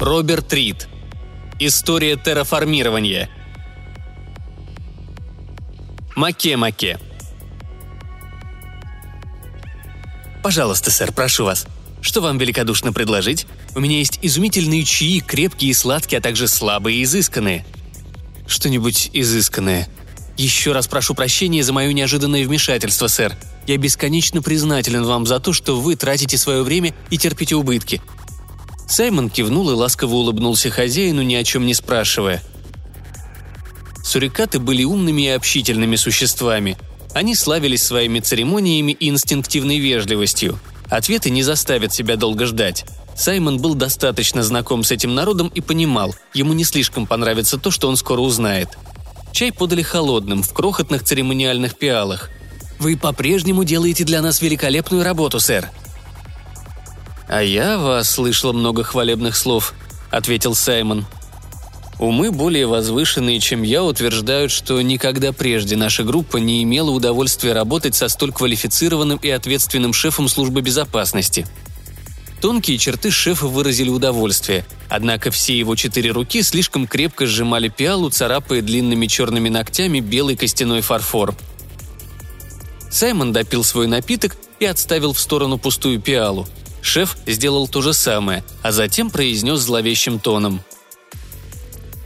Роберт Рид. История терраформирования. Маке-маке. Пожалуйста, сэр, прошу вас. Что вам великодушно предложить? У меня есть изумительные чаи, крепкие и сладкие, а также слабые и изысканные. Что-нибудь изысканное. Еще раз прошу прощения за мое неожиданное вмешательство, сэр. Я бесконечно признателен вам за то, что вы тратите свое время и терпите убытки. Саймон кивнул и ласково улыбнулся хозяину, ни о чем не спрашивая. Сурикаты были умными и общительными существами. Они славились своими церемониями и инстинктивной вежливостью. Ответы не заставят себя долго ждать. Саймон был достаточно знаком с этим народом и понимал, ему не слишком понравится то, что он скоро узнает. Чай подали холодным, в крохотных церемониальных пиалах. «Вы по-прежнему делаете для нас великолепную работу, сэр», «А я вас слышал много хвалебных слов», — ответил Саймон. Умы более возвышенные, чем я, утверждают, что никогда прежде наша группа не имела удовольствия работать со столь квалифицированным и ответственным шефом службы безопасности. Тонкие черты шефа выразили удовольствие, однако все его четыре руки слишком крепко сжимали пиалу, царапая длинными черными ногтями белый костяной фарфор. Саймон допил свой напиток и отставил в сторону пустую пиалу – Шеф сделал то же самое, а затем произнес зловещим тоном.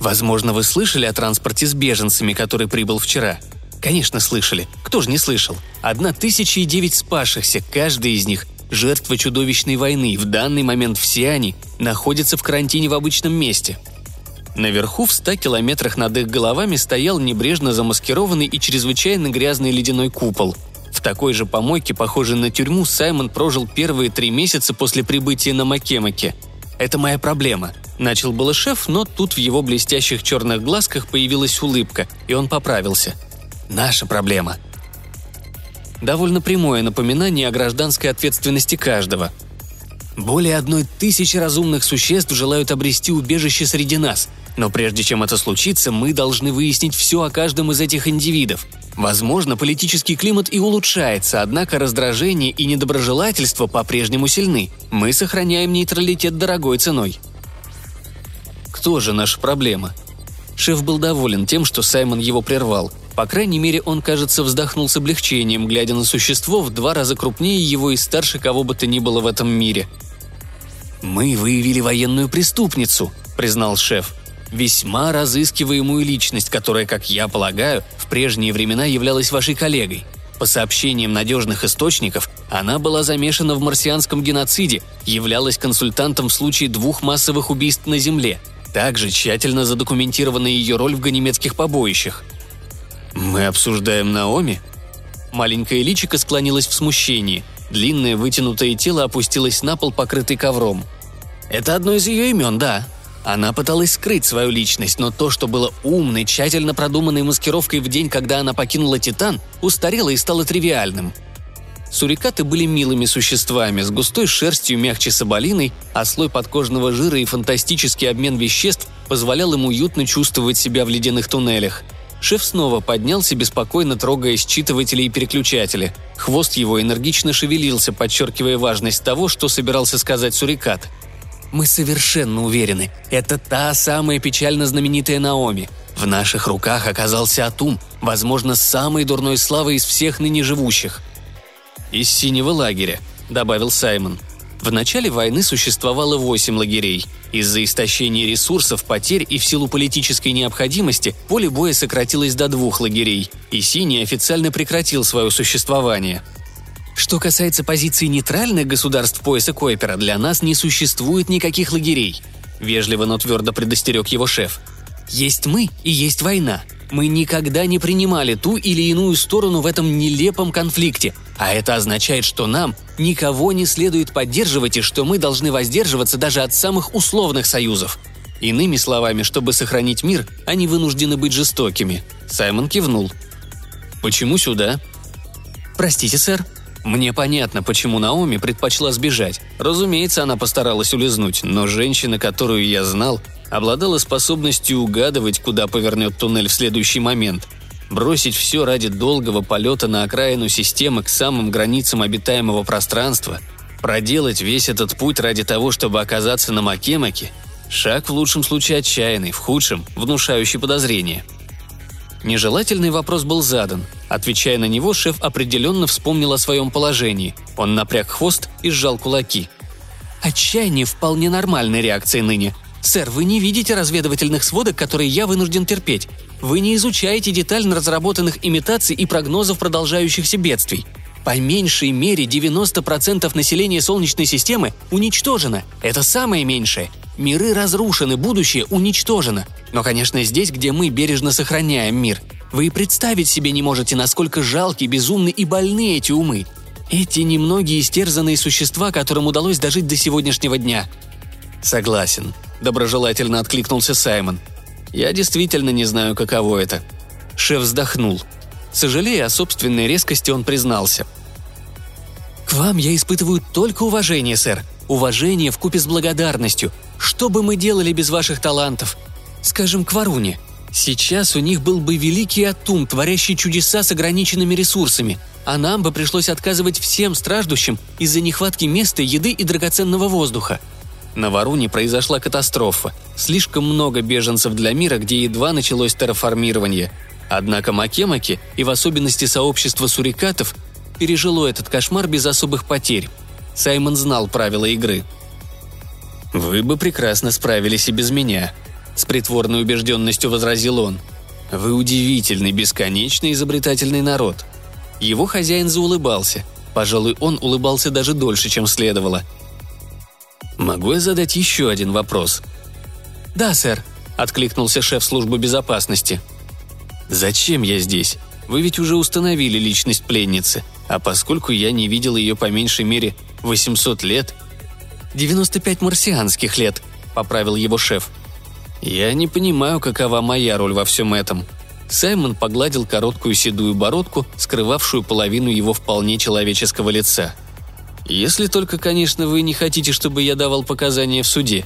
«Возможно, вы слышали о транспорте с беженцами, который прибыл вчера?» «Конечно, слышали. Кто же не слышал? Одна тысяча и девять спасшихся, каждый из них – жертва чудовищной войны. В данный момент все они находятся в карантине в обычном месте». Наверху, в ста километрах над их головами, стоял небрежно замаскированный и чрезвычайно грязный ледяной купол – в такой же помойке, похожей на тюрьму, Саймон прожил первые три месяца после прибытия на Макемаке. «Это моя проблема», – начал было шеф, но тут в его блестящих черных глазках появилась улыбка, и он поправился. «Наша проблема». Довольно прямое напоминание о гражданской ответственности каждого. Более одной тысячи разумных существ желают обрести убежище среди нас, но прежде чем это случится, мы должны выяснить все о каждом из этих индивидов – Возможно, политический климат и улучшается, однако раздражение и недоброжелательство по-прежнему сильны. Мы сохраняем нейтралитет дорогой ценой. Кто же наша проблема? Шеф был доволен тем, что Саймон его прервал. По крайней мере, он, кажется, вздохнул с облегчением, глядя на существо в два раза крупнее его и старше кого бы то ни было в этом мире. «Мы выявили военную преступницу», — признал шеф весьма разыскиваемую личность, которая, как я полагаю, в прежние времена являлась вашей коллегой. По сообщениям надежных источников, она была замешана в марсианском геноциде, являлась консультантом в случае двух массовых убийств на Земле. Также тщательно задокументирована ее роль в ганемецких побоищах. «Мы обсуждаем Наоми?» Маленькая личико склонилась в смущении. Длинное вытянутое тело опустилось на пол, покрытый ковром. «Это одно из ее имен, да», она пыталась скрыть свою личность, но то, что было умной, тщательно продуманной маскировкой в день, когда она покинула Титан, устарело и стало тривиальным. Сурикаты были милыми существами, с густой шерстью мягче соболиной, а слой подкожного жира и фантастический обмен веществ позволял им уютно чувствовать себя в ледяных туннелях. Шеф снова поднялся, беспокойно трогая считыватели и переключатели. Хвост его энергично шевелился, подчеркивая важность того, что собирался сказать Сурикат – мы совершенно уверены, это та самая печально знаменитая Наоми. В наших руках оказался Атум, возможно, самой дурной славой из всех ныне живущих. «Из синего лагеря», — добавил Саймон. В начале войны существовало восемь лагерей. Из-за истощения ресурсов, потерь и в силу политической необходимости поле боя сократилось до двух лагерей, и Синий официально прекратил свое существование — что касается позиции нейтральных государств пояса Койпера, для нас не существует никаких лагерей», – вежливо, но твердо предостерег его шеф. «Есть мы и есть война. Мы никогда не принимали ту или иную сторону в этом нелепом конфликте, а это означает, что нам никого не следует поддерживать и что мы должны воздерживаться даже от самых условных союзов. Иными словами, чтобы сохранить мир, они вынуждены быть жестокими. Саймон кивнул. «Почему сюда?» «Простите, сэр», мне понятно, почему Наоми предпочла сбежать. Разумеется, она постаралась улизнуть, но женщина, которую я знал, обладала способностью угадывать, куда повернет туннель в следующий момент. Бросить все ради долгого полета на окраину системы к самым границам обитаемого пространства, проделать весь этот путь ради того, чтобы оказаться на Макемаке – Шаг в лучшем случае отчаянный, в худшем – внушающий подозрение. Нежелательный вопрос был задан. Отвечая на него, шеф определенно вспомнил о своем положении. Он напряг хвост и сжал кулаки. «Отчаяние вполне нормальной реакции ныне. Сэр, вы не видите разведывательных сводок, которые я вынужден терпеть. Вы не изучаете детально разработанных имитаций и прогнозов продолжающихся бедствий. По меньшей мере 90% населения Солнечной системы уничтожено. Это самое меньшее. Миры разрушены, будущее уничтожено. Но, конечно, здесь, где мы бережно сохраняем мир. Вы и представить себе не можете, насколько жалки, безумны и больны эти умы. Эти немногие истерзанные существа, которым удалось дожить до сегодняшнего дня. Согласен, доброжелательно откликнулся Саймон. Я действительно не знаю, каково это. Шеф вздохнул. Сожалея о собственной резкости, он признался. «К вам я испытываю только уважение, сэр. Уважение в купе с благодарностью. Что бы мы делали без ваших талантов? Скажем, к Варуне. Сейчас у них был бы великий Атум, творящий чудеса с ограниченными ресурсами, а нам бы пришлось отказывать всем страждущим из-за нехватки места, еды и драгоценного воздуха. На Варуне произошла катастрофа. Слишком много беженцев для мира, где едва началось терраформирование – Однако Макемаки, и в особенности сообщество сурикатов, пережило этот кошмар без особых потерь. Саймон знал правила игры. «Вы бы прекрасно справились и без меня», – с притворной убежденностью возразил он. «Вы удивительный, бесконечно изобретательный народ». Его хозяин заулыбался. Пожалуй, он улыбался даже дольше, чем следовало. «Могу я задать еще один вопрос?» «Да, сэр», – откликнулся шеф службы безопасности – «Зачем я здесь? Вы ведь уже установили личность пленницы, а поскольку я не видел ее по меньшей мере 800 лет...» «95 марсианских лет», — поправил его шеф. «Я не понимаю, какова моя роль во всем этом». Саймон погладил короткую седую бородку, скрывавшую половину его вполне человеческого лица. «Если только, конечно, вы не хотите, чтобы я давал показания в суде».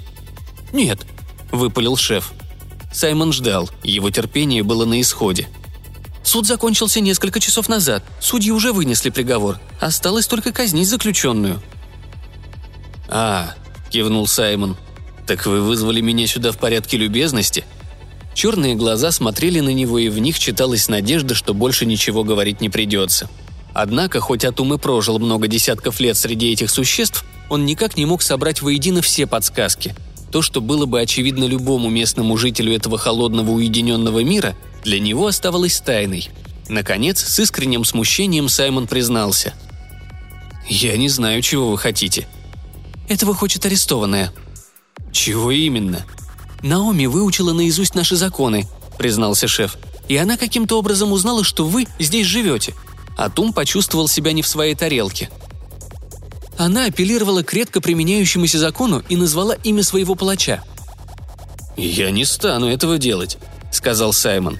«Нет», — выпалил шеф. Саймон ждал, его терпение было на исходе. Суд закончился несколько часов назад. Судьи уже вынесли приговор. Осталось только казнить заключенную. «А», — кивнул Саймон, — «так вы вызвали меня сюда в порядке любезности?» Черные глаза смотрели на него, и в них читалась надежда, что больше ничего говорить не придется. Однако, хоть Атум и прожил много десятков лет среди этих существ, он никак не мог собрать воедино все подсказки — то, что было бы очевидно любому местному жителю этого холодного уединенного мира, для него оставалось тайной. Наконец, с искренним смущением Саймон признался. «Я не знаю, чего вы хотите». «Этого хочет арестованная». «Чего именно?» «Наоми выучила наизусть наши законы», — признался шеф. «И она каким-то образом узнала, что вы здесь живете». А Тум почувствовал себя не в своей тарелке — она апеллировала к редко применяющемуся закону и назвала имя своего палача. «Я не стану этого делать», — сказал Саймон.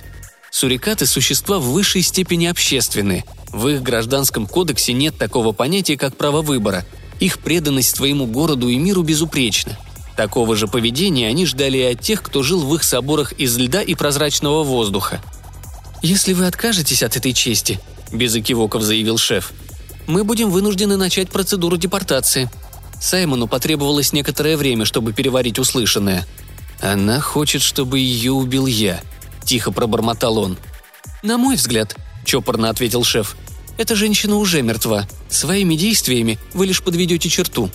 Сурикаты – существа в высшей степени общественные. В их гражданском кодексе нет такого понятия, как право выбора. Их преданность своему городу и миру безупречна. Такого же поведения они ждали и от тех, кто жил в их соборах из льда и прозрачного воздуха. «Если вы откажетесь от этой чести», – без экивоков заявил шеф, мы будем вынуждены начать процедуру депортации». Саймону потребовалось некоторое время, чтобы переварить услышанное. «Она хочет, чтобы ее убил я», – тихо пробормотал он. «На мой взгляд», – чопорно ответил шеф, – «эта женщина уже мертва. Своими действиями вы лишь подведете черту».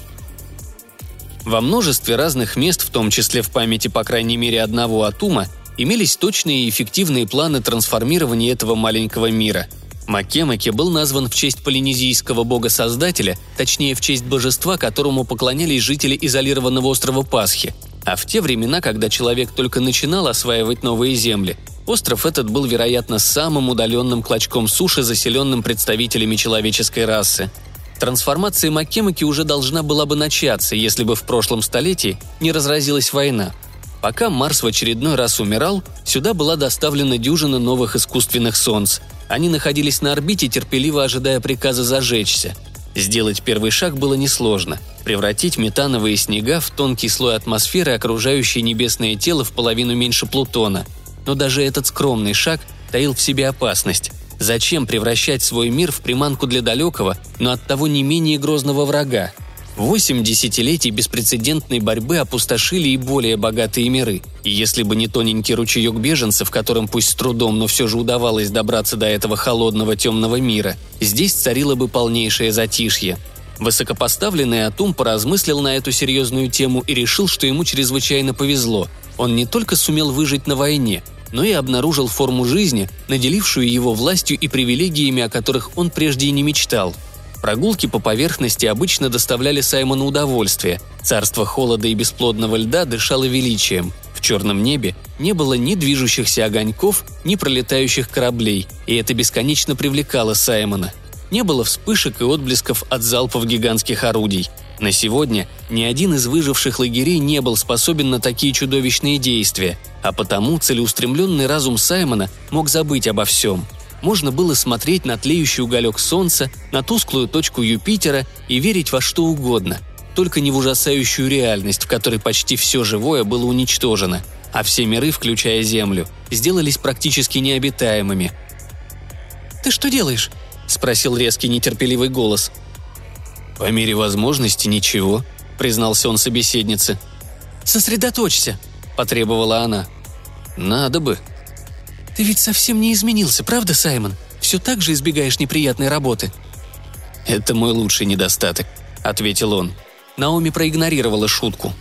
Во множестве разных мест, в том числе в памяти по крайней мере одного Атума, имелись точные и эффективные планы трансформирования этого маленького мира – Макемаки был назван в честь полинезийского бога-создателя, точнее в честь божества, которому поклонялись жители изолированного острова Пасхи. А в те времена, когда человек только начинал осваивать новые земли, остров этот был, вероятно, самым удаленным клочком суши, заселенным представителями человеческой расы. Трансформация Макемаки уже должна была бы начаться, если бы в прошлом столетии не разразилась война. Пока Марс в очередной раз умирал, сюда была доставлена дюжина новых искусственных солнц – они находились на орбите, терпеливо ожидая приказа зажечься. Сделать первый шаг было несложно – превратить метановые снега в тонкий слой атмосферы, окружающий небесное тело в половину меньше Плутона. Но даже этот скромный шаг таил в себе опасность. Зачем превращать свой мир в приманку для далекого, но оттого не менее грозного врага? Восемь десятилетий беспрецедентной борьбы опустошили и более богатые миры. И если бы не тоненький ручеек беженцев, которым пусть с трудом, но все же удавалось добраться до этого холодного темного мира, здесь царило бы полнейшее затишье. Высокопоставленный Атум поразмыслил на эту серьезную тему и решил, что ему чрезвычайно повезло. Он не только сумел выжить на войне, но и обнаружил форму жизни, наделившую его властью и привилегиями, о которых он прежде и не мечтал – Прогулки по поверхности обычно доставляли Саймону удовольствие. Царство холода и бесплодного льда дышало величием. В черном небе не было ни движущихся огоньков, ни пролетающих кораблей, и это бесконечно привлекало Саймона. Не было вспышек и отблесков от залпов гигантских орудий. На сегодня ни один из выживших лагерей не был способен на такие чудовищные действия, а потому целеустремленный разум Саймона мог забыть обо всем – можно было смотреть на тлеющий уголек Солнца, на тусклую точку Юпитера и верить во что угодно, только не в ужасающую реальность, в которой почти все живое было уничтожено, а все миры, включая Землю, сделались практически необитаемыми. «Ты что делаешь?» – спросил резкий нетерпеливый голос. «По мере возможности ничего», – признался он собеседнице. «Сосредоточься», – потребовала она. «Надо бы», «Ты ведь совсем не изменился, правда, Саймон? Все так же избегаешь неприятной работы?» «Это мой лучший недостаток», — ответил он. Наоми проигнорировала шутку.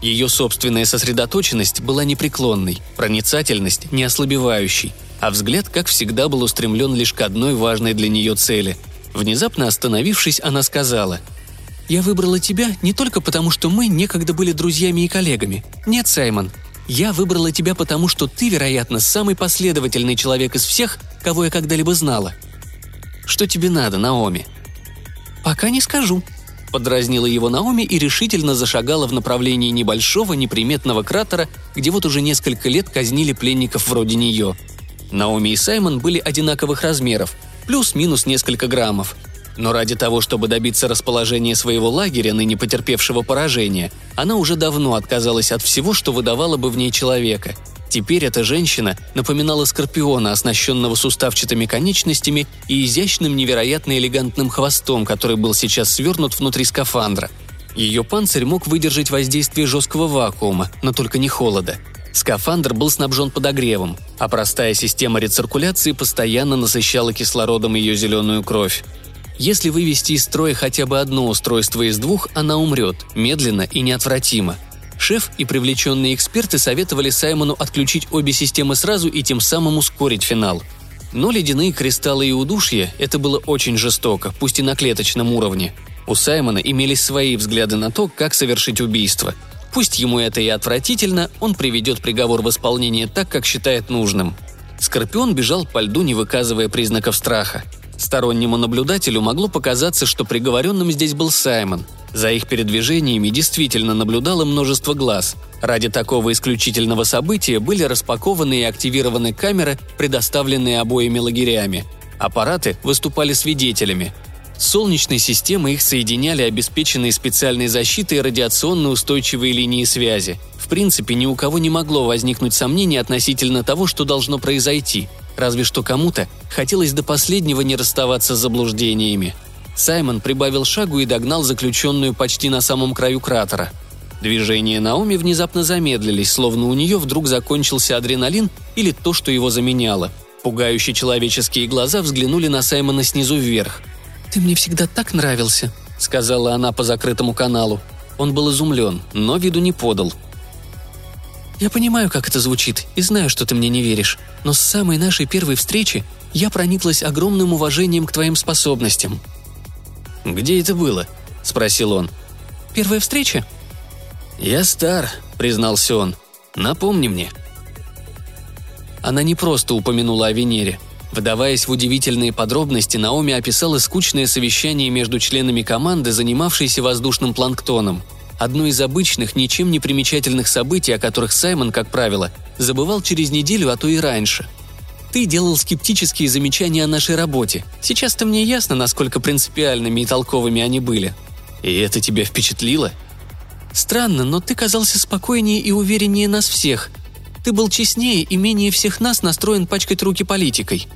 Ее собственная сосредоточенность была непреклонной, проницательность неослабевающей, а взгляд, как всегда, был устремлен лишь к одной важной для нее цели. Внезапно остановившись, она сказала – «Я выбрала тебя не только потому, что мы некогда были друзьями и коллегами. Нет, Саймон, я выбрала тебя потому, что ты, вероятно, самый последовательный человек из всех, кого я когда-либо знала. Что тебе надо, Наоми?» «Пока не скажу», — подразнила его Наоми и решительно зашагала в направлении небольшого неприметного кратера, где вот уже несколько лет казнили пленников вроде нее. Наоми и Саймон были одинаковых размеров, плюс-минус несколько граммов — но ради того, чтобы добиться расположения своего лагеря, ныне потерпевшего поражение, она уже давно отказалась от всего, что выдавало бы в ней человека. Теперь эта женщина напоминала скорпиона, оснащенного суставчатыми конечностями и изящным невероятно элегантным хвостом, который был сейчас свернут внутри скафандра. Ее панцирь мог выдержать воздействие жесткого вакуума, но только не холода. Скафандр был снабжен подогревом, а простая система рециркуляции постоянно насыщала кислородом ее зеленую кровь. Если вывести из строя хотя бы одно устройство из двух, она умрет, медленно и неотвратимо. Шеф и привлеченные эксперты советовали Саймону отключить обе системы сразу и тем самым ускорить финал. Но ледяные кристаллы и удушье – это было очень жестоко, пусть и на клеточном уровне. У Саймона имелись свои взгляды на то, как совершить убийство. Пусть ему это и отвратительно, он приведет приговор в исполнение так, как считает нужным. Скорпион бежал по льду, не выказывая признаков страха. Стороннему наблюдателю могло показаться, что приговоренным здесь был Саймон. За их передвижениями действительно наблюдало множество глаз. Ради такого исключительного события были распакованы и активированы камеры, предоставленные обоими лагерями. Аппараты выступали свидетелями. С Солнечной системы их соединяли обеспеченные специальной защитой радиационно устойчивые линии связи. В принципе, ни у кого не могло возникнуть сомнений относительно того, что должно произойти – Разве что кому-то хотелось до последнего не расставаться с заблуждениями. Саймон прибавил шагу и догнал заключенную почти на самом краю кратера. Движения Наоми внезапно замедлились, словно у нее вдруг закончился адреналин или то, что его заменяло. Пугающие человеческие глаза взглянули на Саймона снизу вверх. «Ты мне всегда так нравился», — сказала она по закрытому каналу. Он был изумлен, но виду не подал — я понимаю, как это звучит, и знаю, что ты мне не веришь, но с самой нашей первой встречи я прониклась огромным уважением к твоим способностям». «Где это было?» – спросил он. «Первая встреча?» «Я стар», – признался он. «Напомни мне». Она не просто упомянула о Венере. Вдаваясь в удивительные подробности, Наоми описала скучное совещание между членами команды, занимавшейся воздушным планктоном – Одно из обычных, ничем не примечательных событий, о которых Саймон, как правило, забывал через неделю, а то и раньше. Ты делал скептические замечания о нашей работе. Сейчас-то мне ясно, насколько принципиальными и толковыми они были. И это тебя впечатлило? Странно, но ты казался спокойнее и увереннее нас всех. Ты был честнее и менее всех нас настроен пачкать руки политикой.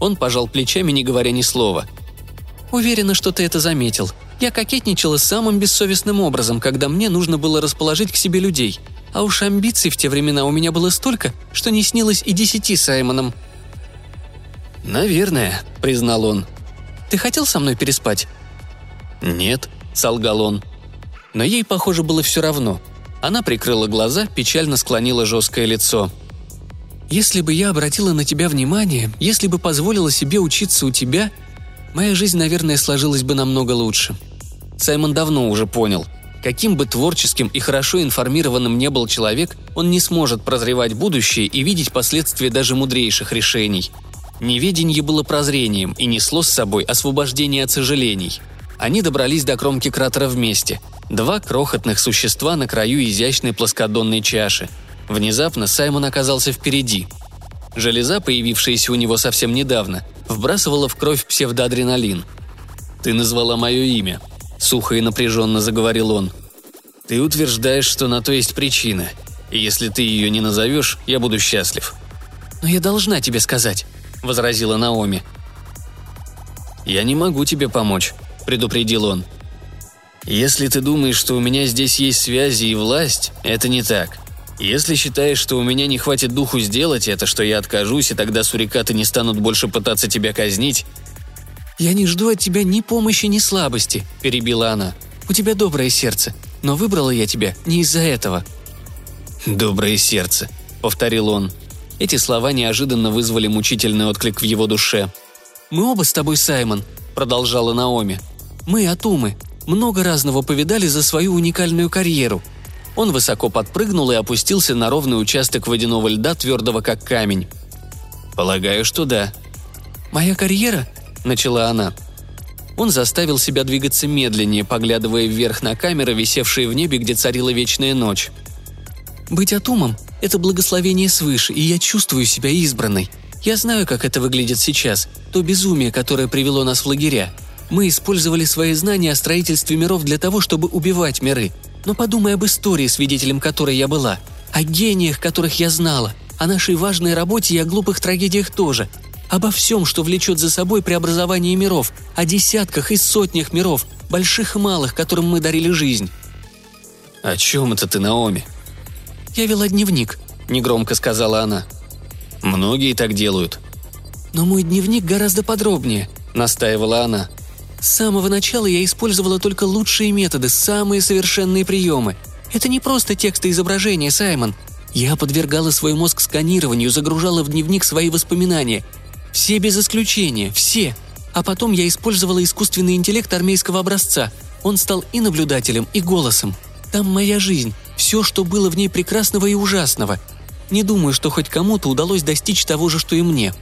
Он пожал плечами, не говоря ни слова. Уверена, что ты это заметил. Я кокетничала самым бессовестным образом, когда мне нужно было расположить к себе людей. А уж амбиций в те времена у меня было столько, что не снилось и десяти Саймоном». «Наверное», — признал он. «Ты хотел со мной переспать?» «Нет», — солгал он. Но ей, похоже, было все равно. Она прикрыла глаза, печально склонила жесткое лицо. «Если бы я обратила на тебя внимание, если бы позволила себе учиться у тебя, моя жизнь, наверное, сложилась бы намного лучше. Саймон давно уже понял. Каким бы творческим и хорошо информированным не был человек, он не сможет прозревать будущее и видеть последствия даже мудрейших решений. Неведение было прозрением и несло с собой освобождение от сожалений. Они добрались до кромки кратера вместе. Два крохотных существа на краю изящной плоскодонной чаши. Внезапно Саймон оказался впереди. Железа, появившаяся у него совсем недавно, вбрасывала в кровь псевдоадреналин. «Ты назвала мое имя», — сухо и напряженно заговорил он. «Ты утверждаешь, что на то есть причина. И если ты ее не назовешь, я буду счастлив». «Но я должна тебе сказать», — возразила Наоми. «Я не могу тебе помочь», — предупредил он. «Если ты думаешь, что у меня здесь есть связи и власть, это не так. Если считаешь, что у меня не хватит духу сделать это, что я откажусь, и тогда сурикаты не станут больше пытаться тебя казнить, «Я не жду от тебя ни помощи, ни слабости», – перебила она. «У тебя доброе сердце, но выбрала я тебя не из-за этого». «Доброе сердце», – повторил он. Эти слова неожиданно вызвали мучительный отклик в его душе. «Мы оба с тобой, Саймон», – продолжала Наоми. «Мы Атумы. Много разного повидали за свою уникальную карьеру». Он высоко подпрыгнул и опустился на ровный участок водяного льда, твердого как камень. «Полагаю, что да». «Моя карьера – начала она. Он заставил себя двигаться медленнее, поглядывая вверх на камеры, висевшие в небе, где царила вечная ночь. «Быть атумом – это благословение свыше, и я чувствую себя избранной. Я знаю, как это выглядит сейчас, то безумие, которое привело нас в лагеря. Мы использовали свои знания о строительстве миров для того, чтобы убивать миры. Но подумай об истории, свидетелем которой я была, о гениях, которых я знала, о нашей важной работе и о глупых трагедиях тоже, Обо всем, что влечет за собой преобразование миров, о десятках и сотнях миров, больших и малых, которым мы дарили жизнь. «О чем это ты, Наоми?» «Я вела дневник», — негромко сказала она. «Многие так делают». «Но мой дневник гораздо подробнее», — настаивала она. «С самого начала я использовала только лучшие методы, самые совершенные приемы. Это не просто текст и изображение, Саймон. Я подвергала свой мозг сканированию, загружала в дневник свои воспоминания, все без исключения, все. А потом я использовала искусственный интеллект армейского образца. Он стал и наблюдателем, и голосом. Там моя жизнь, все, что было в ней прекрасного и ужасного. Не думаю, что хоть кому-то удалось достичь того же, что и мне.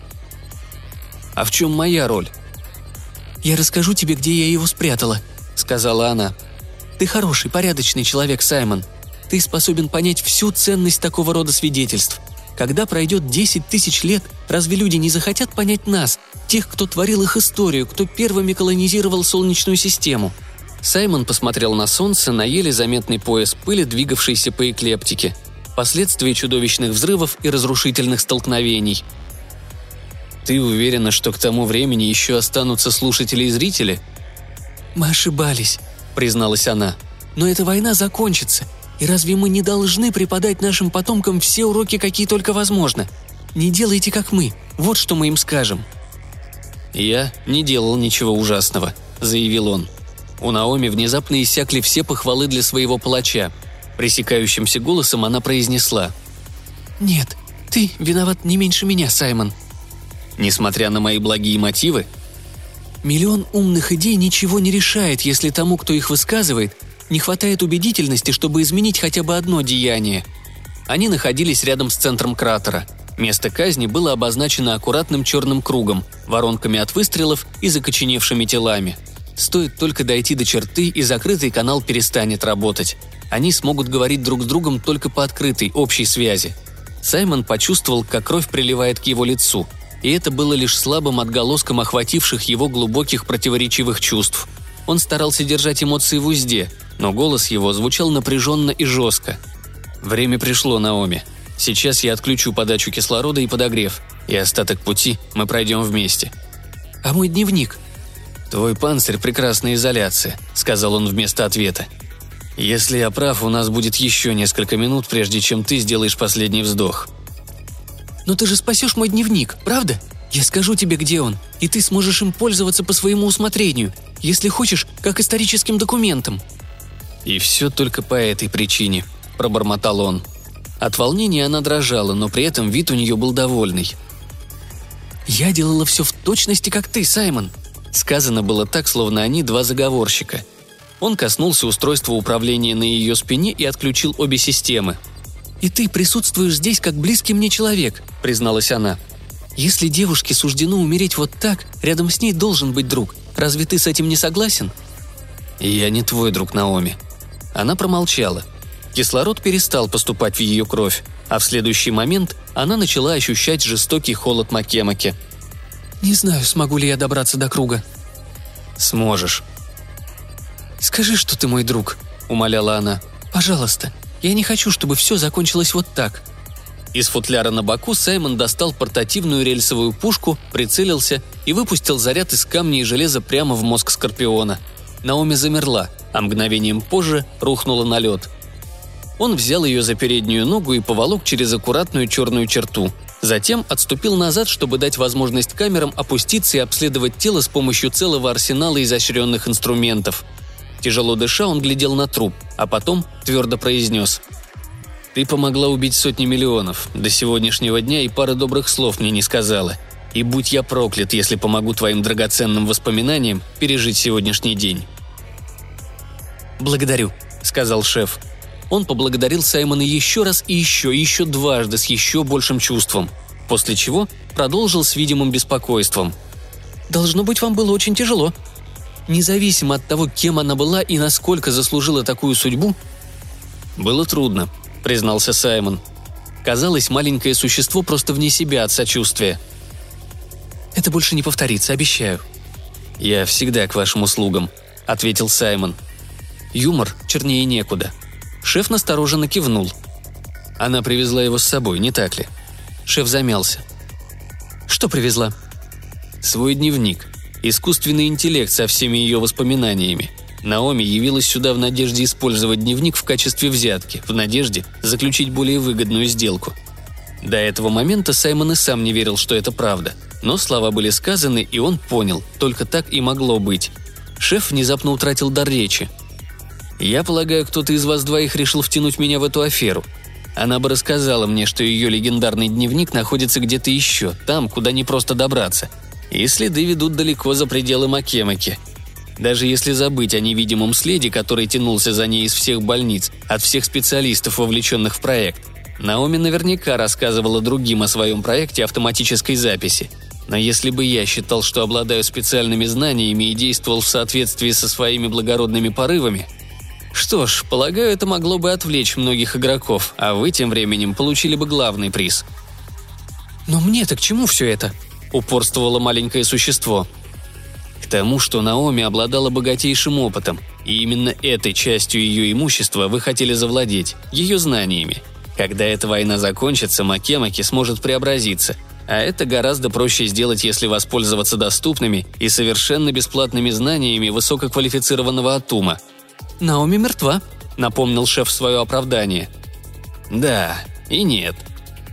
А в чем моя роль? Я расскажу тебе, где я его спрятала, сказала она. Ты хороший, порядочный человек, Саймон. Ты способен понять всю ценность такого рода свидетельств – когда пройдет 10 тысяч лет, разве люди не захотят понять нас, тех, кто творил их историю, кто первыми колонизировал Солнечную систему?» Саймон посмотрел на солнце, на еле заметный пояс пыли, двигавшийся по эклептике. Последствия чудовищных взрывов и разрушительных столкновений. «Ты уверена, что к тому времени еще останутся слушатели и зрители?» «Мы ошибались», — призналась она. «Но эта война закончится, и разве мы не должны преподать нашим потомкам все уроки, какие только возможно? Не делайте, как мы. Вот что мы им скажем». «Я не делал ничего ужасного», — заявил он. У Наоми внезапно иссякли все похвалы для своего палача. Пресекающимся голосом она произнесла. «Нет, ты виноват не меньше меня, Саймон». «Несмотря на мои благие мотивы?» «Миллион умных идей ничего не решает, если тому, кто их высказывает, не хватает убедительности, чтобы изменить хотя бы одно деяние. Они находились рядом с центром кратера. Место казни было обозначено аккуратным черным кругом, воронками от выстрелов и закоченевшими телами. Стоит только дойти до черты, и закрытый канал перестанет работать. Они смогут говорить друг с другом только по открытой, общей связи. Саймон почувствовал, как кровь приливает к его лицу, и это было лишь слабым отголоском охвативших его глубоких противоречивых чувств. Он старался держать эмоции в узде, но голос его звучал напряженно и жестко. «Время пришло, Наоми. Сейчас я отключу подачу кислорода и подогрев, и остаток пути мы пройдем вместе». «А мой дневник?» «Твой панцирь – прекрасная изоляция», – сказал он вместо ответа. «Если я прав, у нас будет еще несколько минут, прежде чем ты сделаешь последний вздох». «Но ты же спасешь мой дневник, правда? Я скажу тебе, где он, и ты сможешь им пользоваться по своему усмотрению, если хочешь, как историческим документом». «И все только по этой причине», – пробормотал он. От волнения она дрожала, но при этом вид у нее был довольный. «Я делала все в точности, как ты, Саймон», Сказано было так, словно они два заговорщика. Он коснулся устройства управления на ее спине и отключил обе системы. «И ты присутствуешь здесь как близкий мне человек», — призналась она. «Если девушке суждено умереть вот так, рядом с ней должен быть друг. Разве ты с этим не согласен?» «Я не твой друг, Наоми». Она промолчала. Кислород перестал поступать в ее кровь, а в следующий момент она начала ощущать жестокий холод Макемаки – «Не знаю, смогу ли я добраться до круга». «Сможешь». «Скажи, что ты мой друг», — умоляла она. «Пожалуйста, я не хочу, чтобы все закончилось вот так». Из футляра на боку Саймон достал портативную рельсовую пушку, прицелился и выпустил заряд из камня и железа прямо в мозг Скорпиона. Наоми замерла, а мгновением позже рухнула на лед. Он взял ее за переднюю ногу и поволок через аккуратную черную черту — Затем отступил назад, чтобы дать возможность камерам опуститься и обследовать тело с помощью целого арсенала изощренных инструментов. Тяжело дыша, он глядел на труп, а потом твердо произнес. «Ты помогла убить сотни миллионов. До сегодняшнего дня и пары добрых слов мне не сказала. И будь я проклят, если помогу твоим драгоценным воспоминаниям пережить сегодняшний день». «Благодарю», — сказал шеф. Он поблагодарил Саймона еще раз и еще, и еще дважды с еще большим чувством, после чего продолжил с видимым беспокойством. «Должно быть, вам было очень тяжело. Независимо от того, кем она была и насколько заслужила такую судьбу...» «Было трудно», — признался Саймон. Казалось, маленькое существо просто вне себя от сочувствия. «Это больше не повторится, обещаю». «Я всегда к вашим услугам», — ответил Саймон. Юмор чернее некуда — Шеф настороженно кивнул. Она привезла его с собой, не так ли? Шеф замялся. «Что привезла?» «Свой дневник. Искусственный интеллект со всеми ее воспоминаниями. Наоми явилась сюда в надежде использовать дневник в качестве взятки, в надежде заключить более выгодную сделку. До этого момента Саймон и сам не верил, что это правда. Но слова были сказаны, и он понял, только так и могло быть. Шеф внезапно утратил дар речи – я полагаю, кто-то из вас двоих решил втянуть меня в эту аферу. Она бы рассказала мне, что ее легендарный дневник находится где-то еще, там, куда не просто добраться. И следы ведут далеко за пределы Макемаки. Даже если забыть о невидимом следе, который тянулся за ней из всех больниц, от всех специалистов, вовлеченных в проект, Наоми наверняка рассказывала другим о своем проекте автоматической записи. Но если бы я считал, что обладаю специальными знаниями и действовал в соответствии со своими благородными порывами, что ж, полагаю, это могло бы отвлечь многих игроков, а вы тем временем получили бы главный приз. «Но мне-то к чему все это?» – упорствовало маленькое существо. К тому, что Наоми обладала богатейшим опытом, и именно этой частью ее имущества вы хотели завладеть, ее знаниями. Когда эта война закончится, Макемаки сможет преобразиться, а это гораздо проще сделать, если воспользоваться доступными и совершенно бесплатными знаниями высококвалифицированного Атума – «Наоми мертва», — напомнил шеф свое оправдание. «Да и нет.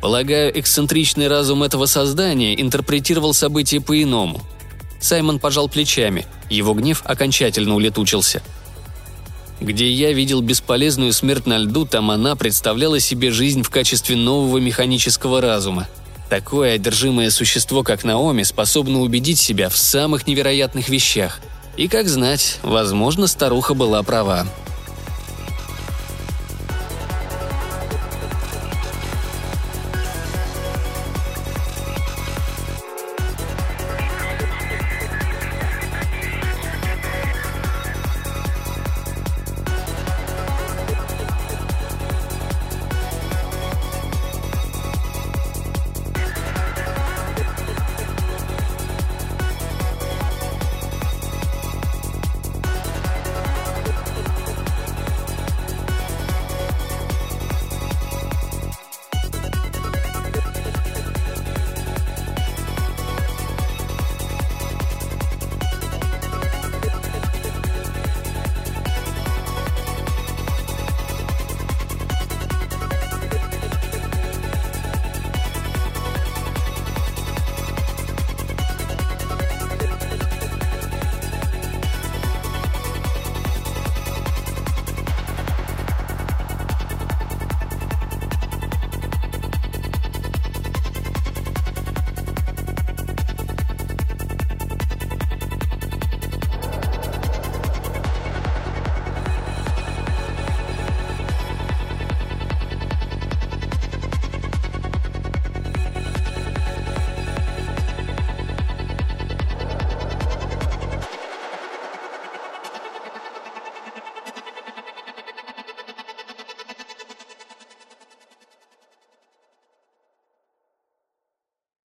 Полагаю, эксцентричный разум этого создания интерпретировал события по-иному». Саймон пожал плечами, его гнев окончательно улетучился. Где я видел бесполезную смерть на льду, там она представляла себе жизнь в качестве нового механического разума. Такое одержимое существо, как Наоми, способно убедить себя в самых невероятных вещах – и как знать, возможно, старуха была права.